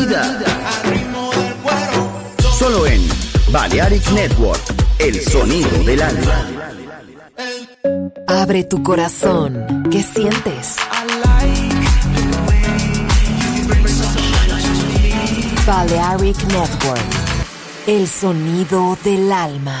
vida. Solo en Balearic Network, el sonido del alma. Abre tu corazón. ¿Qué sientes? Balearic Network, el sonido del alma.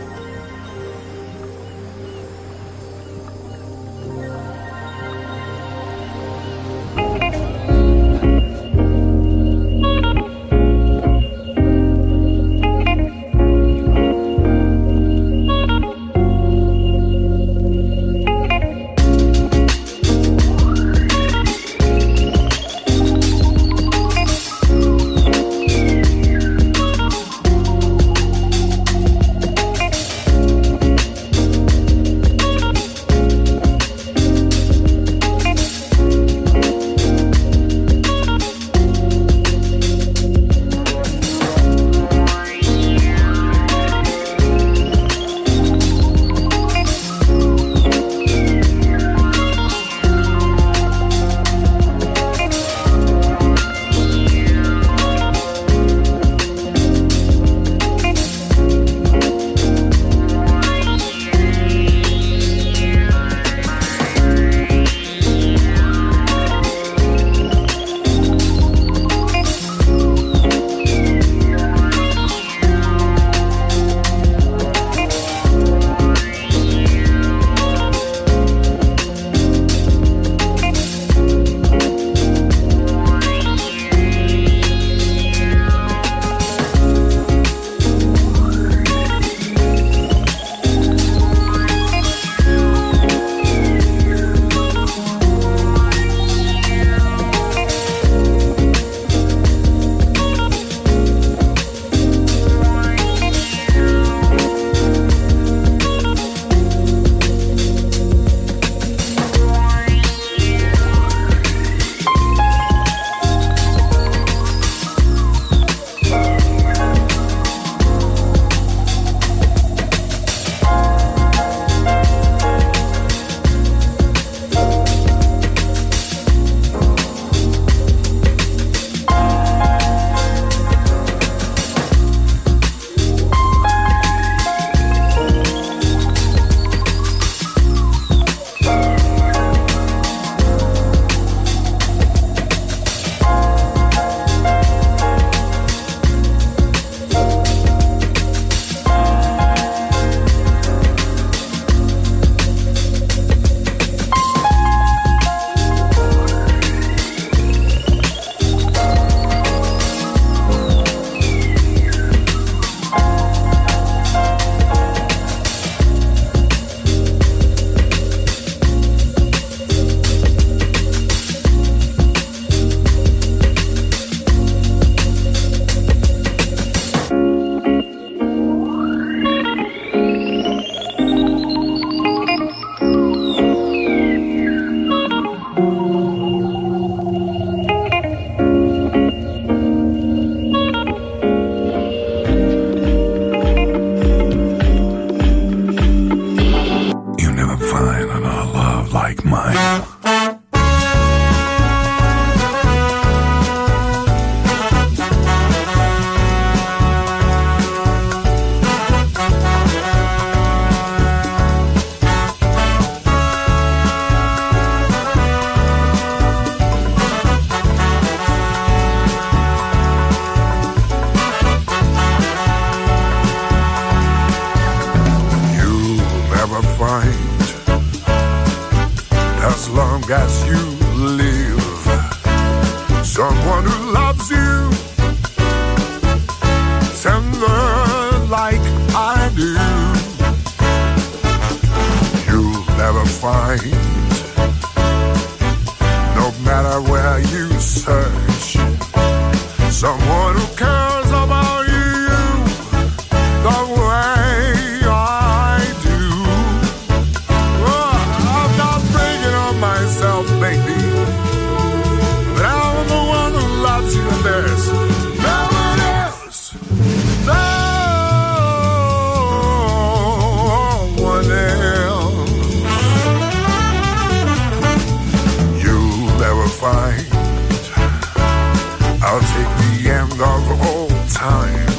time.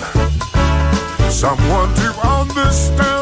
Someone to understand.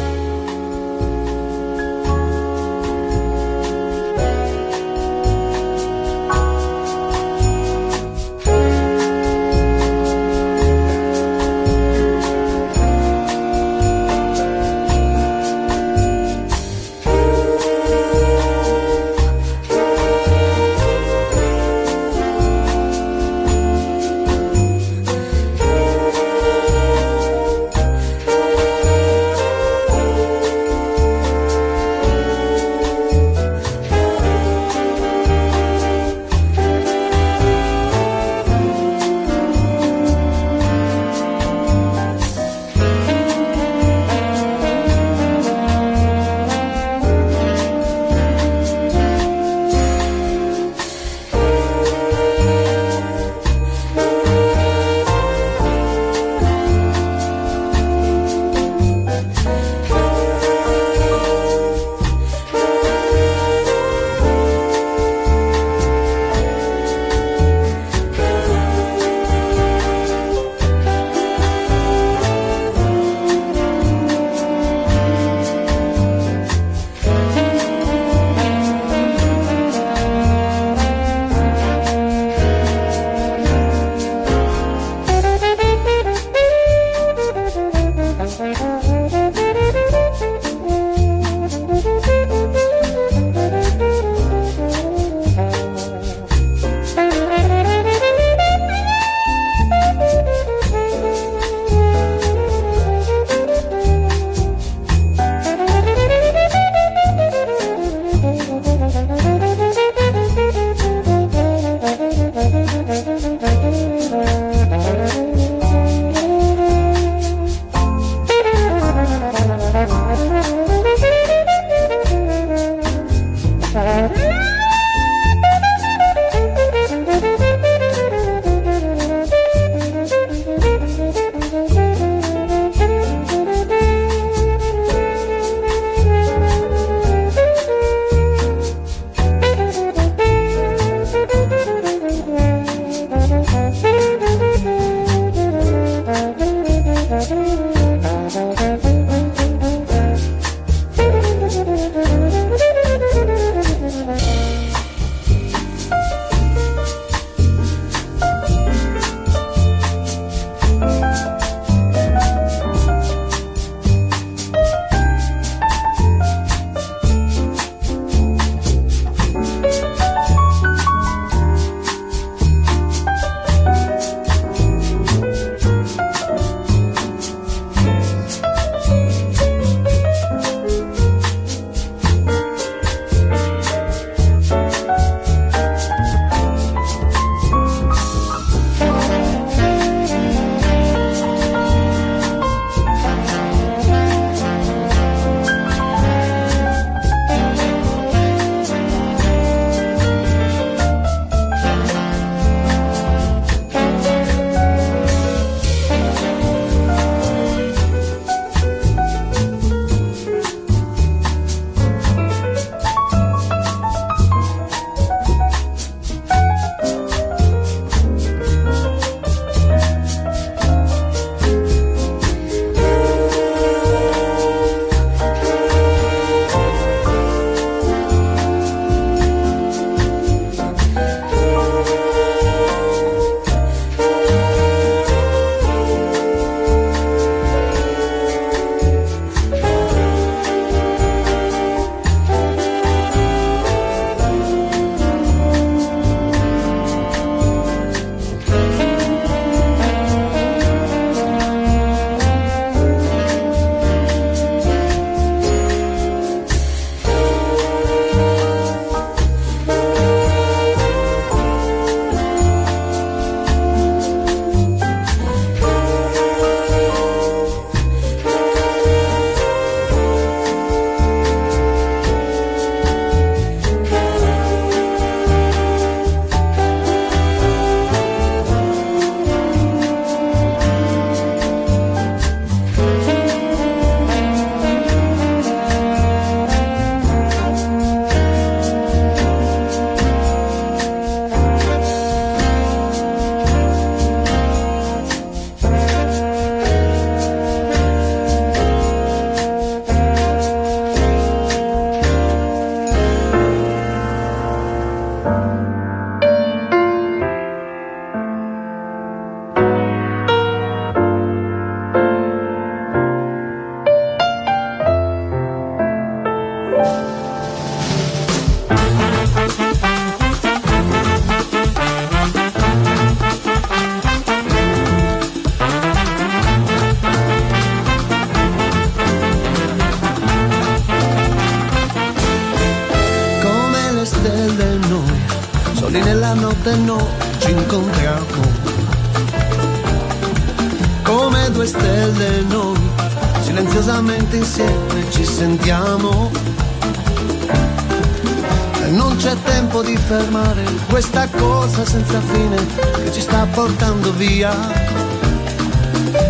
Fermare questa cosa senza fine che ci sta portando via.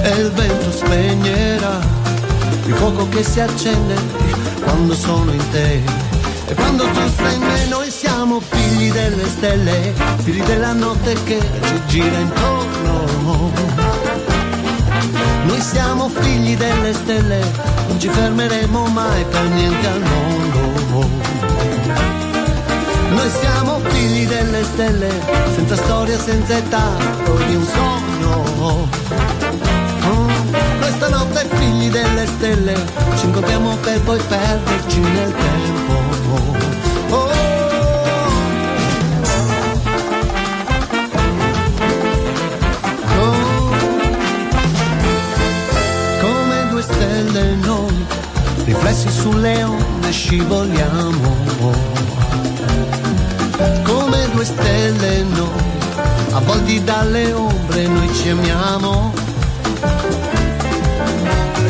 E il vento spegnerà il fuoco che si accende quando sono in te. E quando tu sei in me noi siamo figli delle stelle, figli della notte che ci gira intorno. Noi siamo figli delle stelle, non ci fermeremo mai per niente al mondo. Noi siamo figli delle stelle, senza storia, senza età, di un sogno. Oh, questa notte figli delle stelle, ci incontriamo per poi perderci nel tempo. Oh, oh. Stelle noi, riflessi sulle onde scivoliamo. Come due stelle noi, avvolti dalle ombre noi ci amiamo.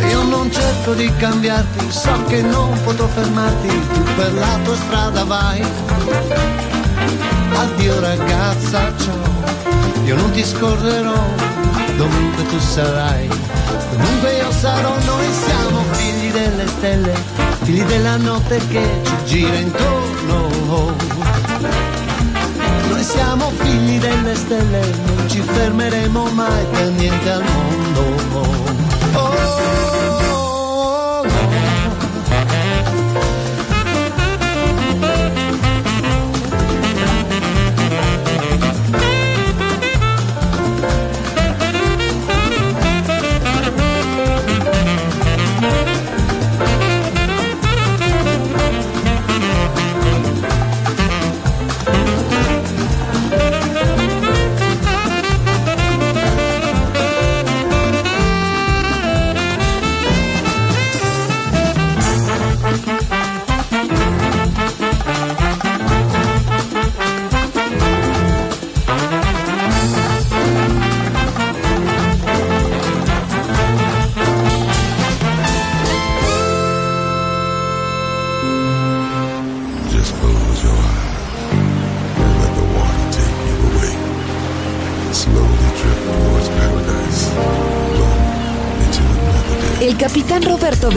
Io non cerco di cambiarti, so che non potrò fermarti, tu per la tua strada vai. Addio ragazza, ciao, io non ti scorrerò, dovunque tu sarai. Comunque io sarò, noi siamo figli delle stelle, figli della notte che ci gira intorno. Noi siamo figli delle stelle, non ci fermeremo mai per niente al mondo. Oh,